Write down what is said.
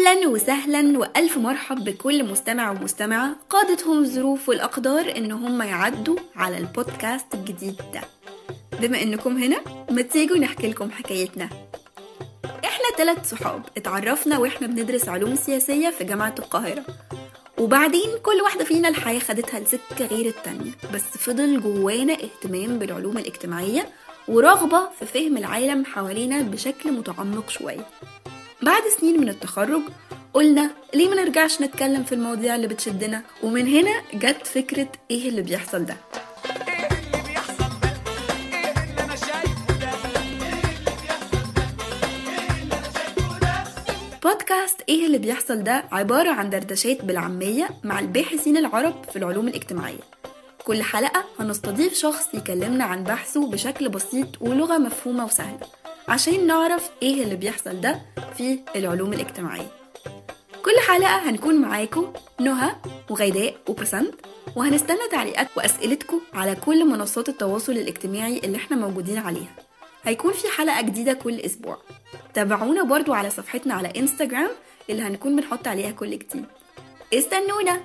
أهلا وسهلا وألف مرحب بكل مستمع ومستمعة قادتهم الظروف والأقدار إن هم يعدوا على البودكاست الجديد ده. بما إنكم هنا ما تيجوا نحكي لكم حكايتنا. إحنا ثلاث صحاب اتعرفنا وإحنا بندرس علوم سياسية في جامعة القاهرة. وبعدين كل واحدة فينا الحياة خدتها لسكة غير التانية بس فضل جوانا اهتمام بالعلوم الاجتماعية ورغبة في فهم العالم حوالينا بشكل متعمق شوية. بعد سنين من التخرج قلنا ليه ما نرجعش نتكلم في المواضيع اللي بتشدنا؟ ومن هنا جت فكرة إيه اللي بيحصل ده؟ بودكاست إيه اللي بيحصل ده عبارة عن دردشات بالعامية مع الباحثين العرب في العلوم الاجتماعية. كل حلقة هنستضيف شخص يكلمنا عن بحثه بشكل بسيط ولغة مفهومة وسهلة. عشان نعرف إيه اللي بيحصل ده في العلوم الاجتماعية. كل حلقة هنكون معاكم نهى وغيداء وبسنت وهنستنى تعليقات وأسئلتكم على كل منصات التواصل الاجتماعي اللي إحنا موجودين عليها. هيكون في حلقة جديدة كل أسبوع. تابعونا برضو على صفحتنا على انستجرام اللي هنكون بنحط عليها كل جديد. استنونا!